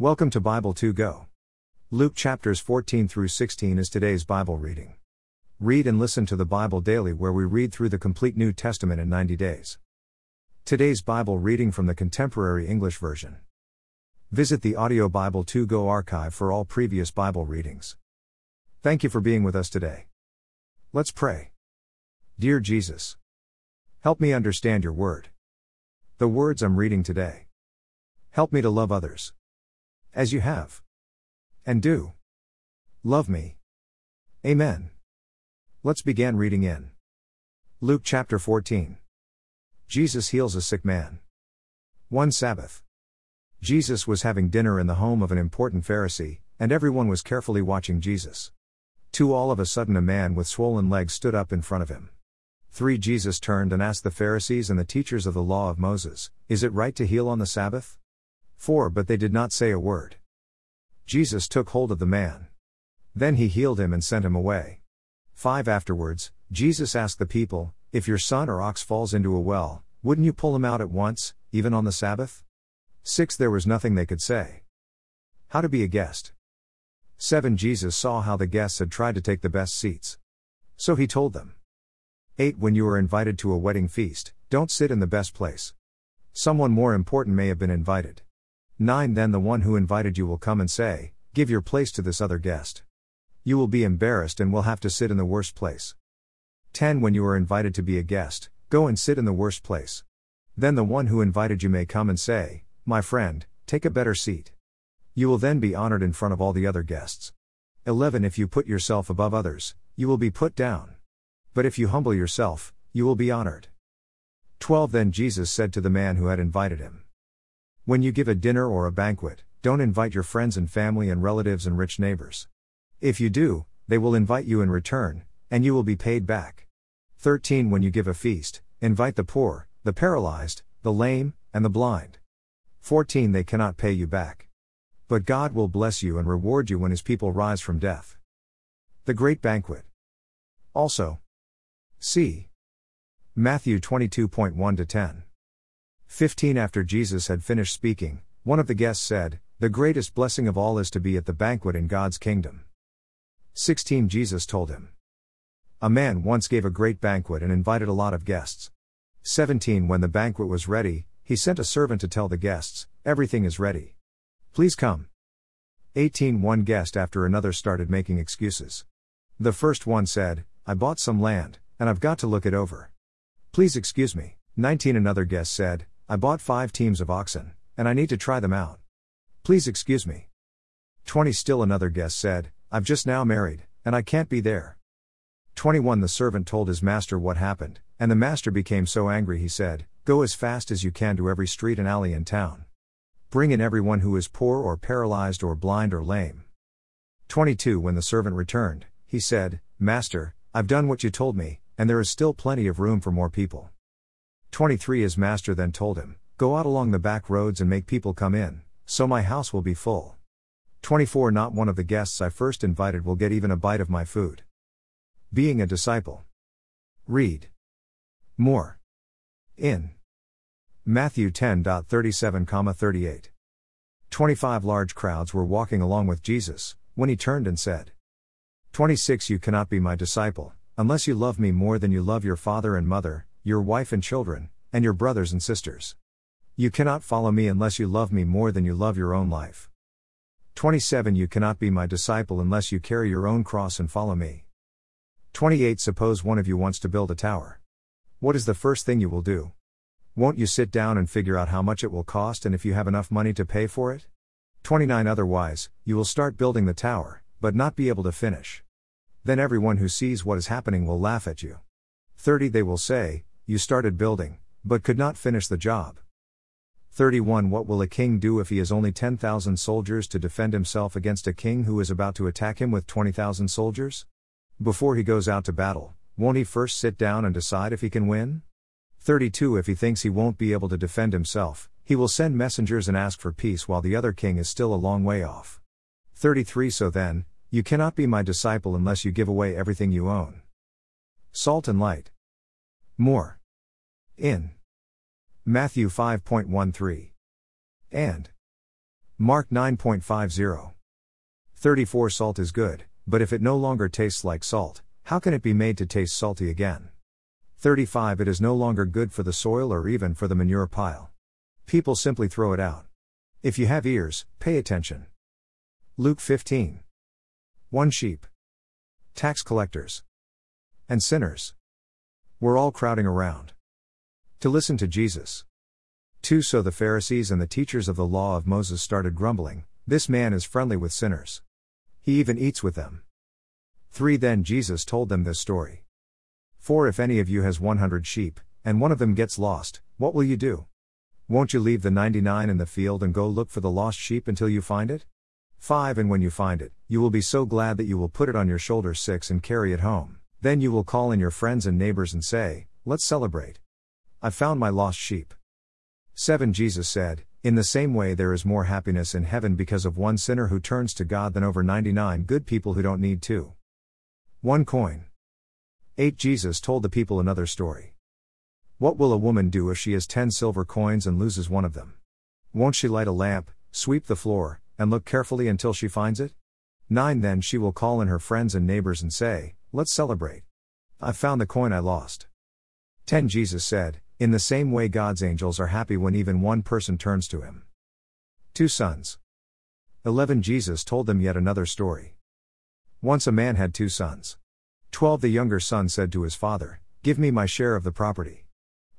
Welcome to Bible 2 Go. Luke chapters 14 through 16 is today's Bible reading. Read and listen to the Bible daily, where we read through the complete New Testament in 90 days. Today's Bible reading from the Contemporary English Version. Visit the Audio Bible 2 Go archive for all previous Bible readings. Thank you for being with us today. Let's pray. Dear Jesus, help me understand your word. The words I'm reading today. Help me to love others. As you have. And do. Love me. Amen. Let's begin reading in Luke chapter 14. Jesus heals a sick man. One Sabbath. Jesus was having dinner in the home of an important Pharisee, and everyone was carefully watching Jesus. Two all of a sudden a man with swollen legs stood up in front of him. 3 Jesus turned and asked the Pharisees and the teachers of the law of Moses, Is it right to heal on the Sabbath? 4 But they did not say a word. Jesus took hold of the man. Then he healed him and sent him away. 5 Afterwards, Jesus asked the people, If your son or ox falls into a well, wouldn't you pull him out at once, even on the Sabbath? 6 There was nothing they could say. How to be a guest. 7 Jesus saw how the guests had tried to take the best seats. So he told them. 8 When you are invited to a wedding feast, don't sit in the best place. Someone more important may have been invited. 9 Then the one who invited you will come and say, Give your place to this other guest. You will be embarrassed and will have to sit in the worst place. 10 When you are invited to be a guest, go and sit in the worst place. Then the one who invited you may come and say, My friend, take a better seat. You will then be honored in front of all the other guests. 11 If you put yourself above others, you will be put down. But if you humble yourself, you will be honored. 12 Then Jesus said to the man who had invited him, when you give a dinner or a banquet, don't invite your friends and family and relatives and rich neighbors. If you do, they will invite you in return, and you will be paid back. 13 When you give a feast, invite the poor, the paralyzed, the lame, and the blind. 14 They cannot pay you back. But God will bless you and reward you when his people rise from death. The Great Banquet. Also, see Matthew 22.1 10. 15 After Jesus had finished speaking, one of the guests said, The greatest blessing of all is to be at the banquet in God's kingdom. 16 Jesus told him. A man once gave a great banquet and invited a lot of guests. 17 When the banquet was ready, he sent a servant to tell the guests, Everything is ready. Please come. 18 One guest after another started making excuses. The first one said, I bought some land, and I've got to look it over. Please excuse me. 19 Another guest said, I bought five teams of oxen, and I need to try them out. Please excuse me. 20 Still another guest said, I've just now married, and I can't be there. 21 The servant told his master what happened, and the master became so angry he said, Go as fast as you can to every street and alley in town. Bring in everyone who is poor or paralyzed or blind or lame. 22 When the servant returned, he said, Master, I've done what you told me, and there is still plenty of room for more people. 23 His master then told him, Go out along the back roads and make people come in, so my house will be full. 24 Not one of the guests I first invited will get even a bite of my food. Being a disciple. Read. More. In. Matthew 10.37, 38. 25 Large crowds were walking along with Jesus, when he turned and said, 26 You cannot be my disciple, unless you love me more than you love your father and mother, your wife and children, and your brothers and sisters. You cannot follow me unless you love me more than you love your own life. 27 You cannot be my disciple unless you carry your own cross and follow me. 28 Suppose one of you wants to build a tower. What is the first thing you will do? Won't you sit down and figure out how much it will cost and if you have enough money to pay for it? 29 Otherwise, you will start building the tower, but not be able to finish. Then everyone who sees what is happening will laugh at you. 30 They will say, you started building, but could not finish the job. 31 What will a king do if he has only 10,000 soldiers to defend himself against a king who is about to attack him with 20,000 soldiers? Before he goes out to battle, won't he first sit down and decide if he can win? 32 If he thinks he won't be able to defend himself, he will send messengers and ask for peace while the other king is still a long way off. 33 So then, you cannot be my disciple unless you give away everything you own. Salt and light. More. In Matthew 5.13. And Mark 9.50. 34 Salt is good, but if it no longer tastes like salt, how can it be made to taste salty again? 35 It is no longer good for the soil or even for the manure pile. People simply throw it out. If you have ears, pay attention. Luke 15. 1 Sheep. Tax collectors. And sinners. Were all crowding around. To listen to Jesus. 2 So the Pharisees and the teachers of the law of Moses started grumbling, This man is friendly with sinners. He even eats with them. 3 Then Jesus told them this story. 4 If any of you has 100 sheep, and one of them gets lost, what will you do? Won't you leave the 99 in the field and go look for the lost sheep until you find it? 5 And when you find it, you will be so glad that you will put it on your shoulder 6 and carry it home. Then you will call in your friends and neighbors and say, Let's celebrate. I found my lost sheep. 7 Jesus said, In the same way, there is more happiness in heaven because of one sinner who turns to God than over 99 good people who don't need to. One coin. 8 Jesus told the people another story. What will a woman do if she has 10 silver coins and loses one of them? Won't she light a lamp, sweep the floor, and look carefully until she finds it? 9 Then she will call in her friends and neighbors and say, Let's celebrate. I've found the coin I lost. 10 Jesus said, In the same way, God's angels are happy when even one person turns to him. Two sons. 11 Jesus told them yet another story. Once a man had two sons. 12 The younger son said to his father, Give me my share of the property.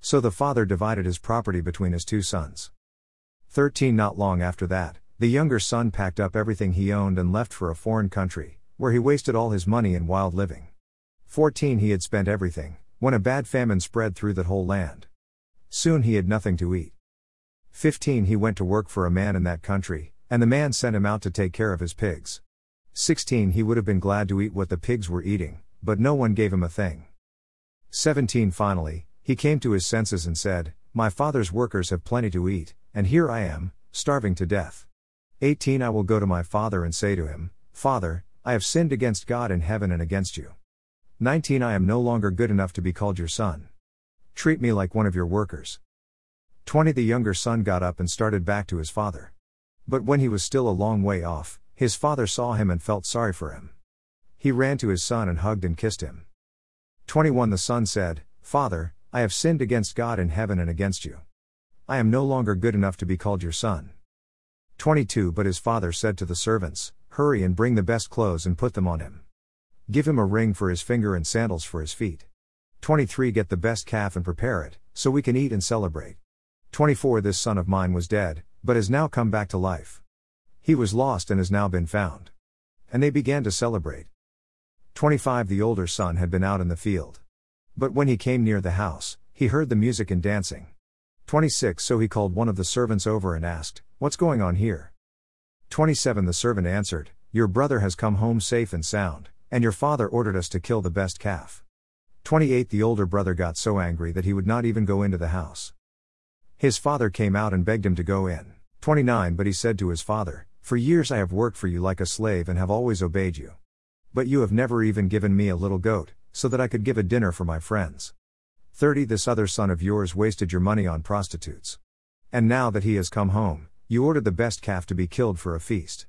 So the father divided his property between his two sons. 13 Not long after that, the younger son packed up everything he owned and left for a foreign country, where he wasted all his money in wild living. 14 He had spent everything, when a bad famine spread through that whole land. Soon he had nothing to eat. 15 He went to work for a man in that country, and the man sent him out to take care of his pigs. 16 He would have been glad to eat what the pigs were eating, but no one gave him a thing. 17 Finally, he came to his senses and said, My father's workers have plenty to eat, and here I am, starving to death. 18 I will go to my father and say to him, Father, I have sinned against God in heaven and against you. 19 I am no longer good enough to be called your son. Treat me like one of your workers. 20 The younger son got up and started back to his father. But when he was still a long way off, his father saw him and felt sorry for him. He ran to his son and hugged and kissed him. 21 The son said, Father, I have sinned against God in heaven and against you. I am no longer good enough to be called your son. 22 But his father said to the servants, Hurry and bring the best clothes and put them on him. Give him a ring for his finger and sandals for his feet. 23 Get the best calf and prepare it, so we can eat and celebrate. 24 This son of mine was dead, but has now come back to life. He was lost and has now been found. And they began to celebrate. 25 The older son had been out in the field. But when he came near the house, he heard the music and dancing. 26 So he called one of the servants over and asked, What's going on here? 27 The servant answered, Your brother has come home safe and sound, and your father ordered us to kill the best calf. 28 The older brother got so angry that he would not even go into the house. His father came out and begged him to go in. 29 But he said to his father, For years I have worked for you like a slave and have always obeyed you. But you have never even given me a little goat, so that I could give a dinner for my friends. 30 This other son of yours wasted your money on prostitutes. And now that he has come home, you ordered the best calf to be killed for a feast.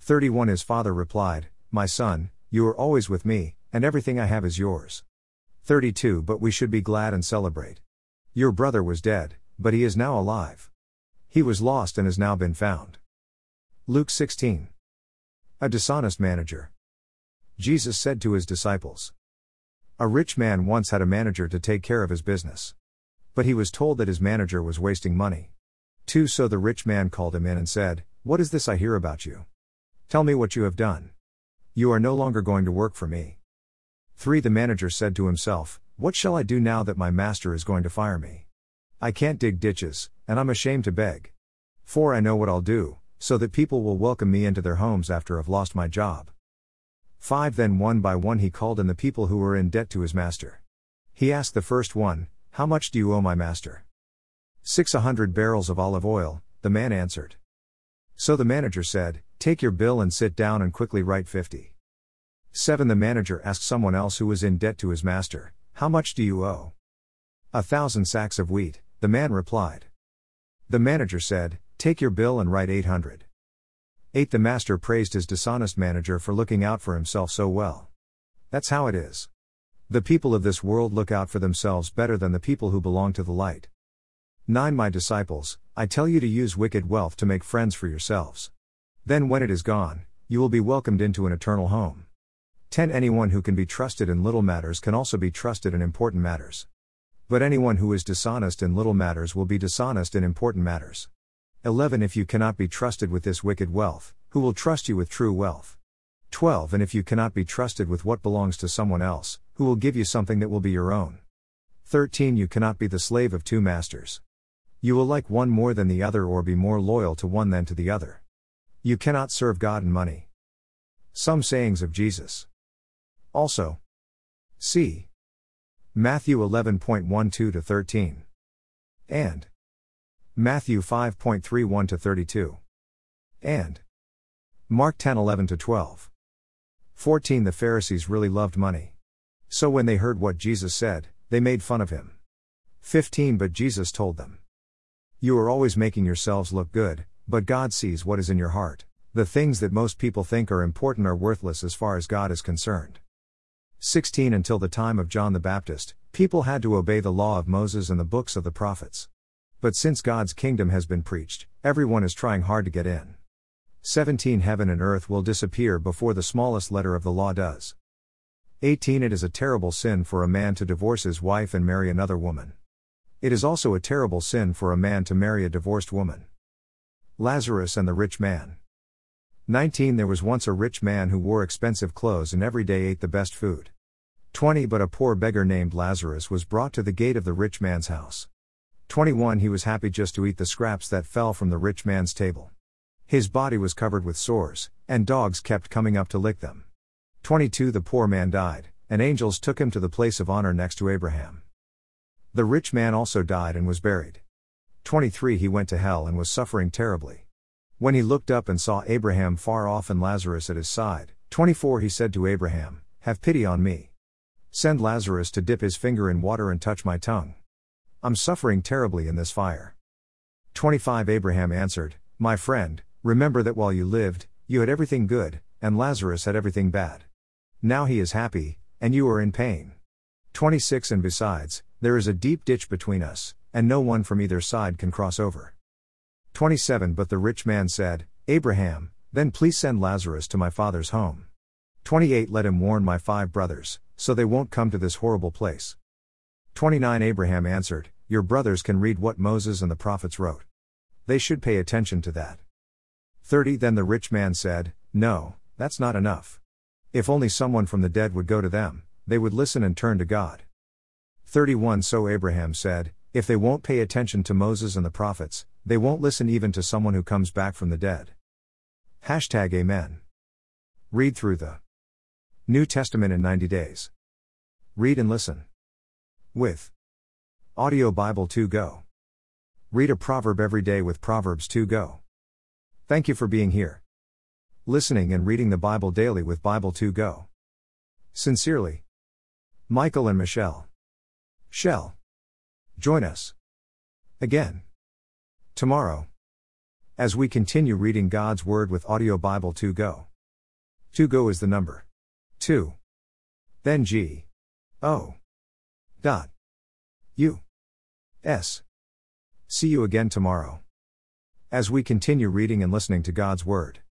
31 His father replied, My son, you are always with me, and everything I have is yours. 32 But we should be glad and celebrate. Your brother was dead, but he is now alive. He was lost and has now been found. Luke 16. A dishonest manager. Jesus said to his disciples A rich man once had a manager to take care of his business. But he was told that his manager was wasting money. 2 So the rich man called him in and said, What is this I hear about you? Tell me what you have done. You are no longer going to work for me. 3 The manager said to himself, What shall I do now that my master is going to fire me? I can't dig ditches, and I'm ashamed to beg. 4 I know what I'll do, so that people will welcome me into their homes after I've lost my job. 5 Then one by one he called in the people who were in debt to his master. He asked the first one, How much do you owe my master? Six hundred barrels of olive oil, the man answered. So the manager said, Take your bill and sit down and quickly write fifty. 7 The manager asked someone else who was in debt to his master, How much do you owe? A thousand sacks of wheat, the man replied. The manager said, Take your bill and write 800. 8. The master praised his dishonest manager for looking out for himself so well. That's how it is. The people of this world look out for themselves better than the people who belong to the light. 9. My disciples, I tell you to use wicked wealth to make friends for yourselves. Then, when it is gone, you will be welcomed into an eternal home. 10. Anyone who can be trusted in little matters can also be trusted in important matters. But anyone who is dishonest in little matters will be dishonest in important matters. 11. If you cannot be trusted with this wicked wealth, who will trust you with true wealth? 12. And if you cannot be trusted with what belongs to someone else, who will give you something that will be your own? 13. You cannot be the slave of two masters. You will like one more than the other or be more loyal to one than to the other. You cannot serve God and money. Some sayings of Jesus. Also, see Matthew 11.12 to 13 and Matthew 5.31 to 32. And Mark 10:11 to 12. 14 The Pharisees really loved money. So when they heard what Jesus said, they made fun of him. 15 But Jesus told them, You are always making yourselves look good, but God sees what is in your heart. The things that most people think are important are worthless as far as God is concerned. 16 Until the time of John the Baptist, people had to obey the law of Moses and the books of the prophets. But since God's kingdom has been preached, everyone is trying hard to get in. 17 Heaven and earth will disappear before the smallest letter of the law does. 18 It is a terrible sin for a man to divorce his wife and marry another woman. It is also a terrible sin for a man to marry a divorced woman. Lazarus and the rich man. 19 There was once a rich man who wore expensive clothes and every day ate the best food. 20 But a poor beggar named Lazarus was brought to the gate of the rich man's house. 21 He was happy just to eat the scraps that fell from the rich man's table. His body was covered with sores, and dogs kept coming up to lick them. 22 The poor man died, and angels took him to the place of honor next to Abraham. The rich man also died and was buried. 23 He went to hell and was suffering terribly. When he looked up and saw Abraham far off and Lazarus at his side, 24 He said to Abraham, Have pity on me. Send Lazarus to dip his finger in water and touch my tongue. I'm suffering terribly in this fire. 25 Abraham answered, My friend, remember that while you lived, you had everything good, and Lazarus had everything bad. Now he is happy, and you are in pain. 26 And besides, there is a deep ditch between us, and no one from either side can cross over. 27 But the rich man said, Abraham, then please send Lazarus to my father's home. 28 Let him warn my five brothers, so they won't come to this horrible place. 29 Abraham answered, Your brothers can read what Moses and the prophets wrote. They should pay attention to that. 30 Then the rich man said, No, that's not enough. If only someone from the dead would go to them, they would listen and turn to God. 31 So Abraham said, If they won't pay attention to Moses and the prophets, they won't listen even to someone who comes back from the dead. Hashtag Amen. Read through the New Testament in 90 days. Read and listen. With Audio Bible 2 Go. Read a proverb every day with Proverbs 2 Go. Thank you for being here. Listening and reading the Bible daily with Bible 2 Go. Sincerely, Michael and Michelle. Shell. Join us. Again. Tomorrow. As we continue reading God's Word with Audio Bible 2 Go. 2 Go is the number. 2. Then G. O. Dot. U. S. See you again tomorrow. As we continue reading and listening to God's Word.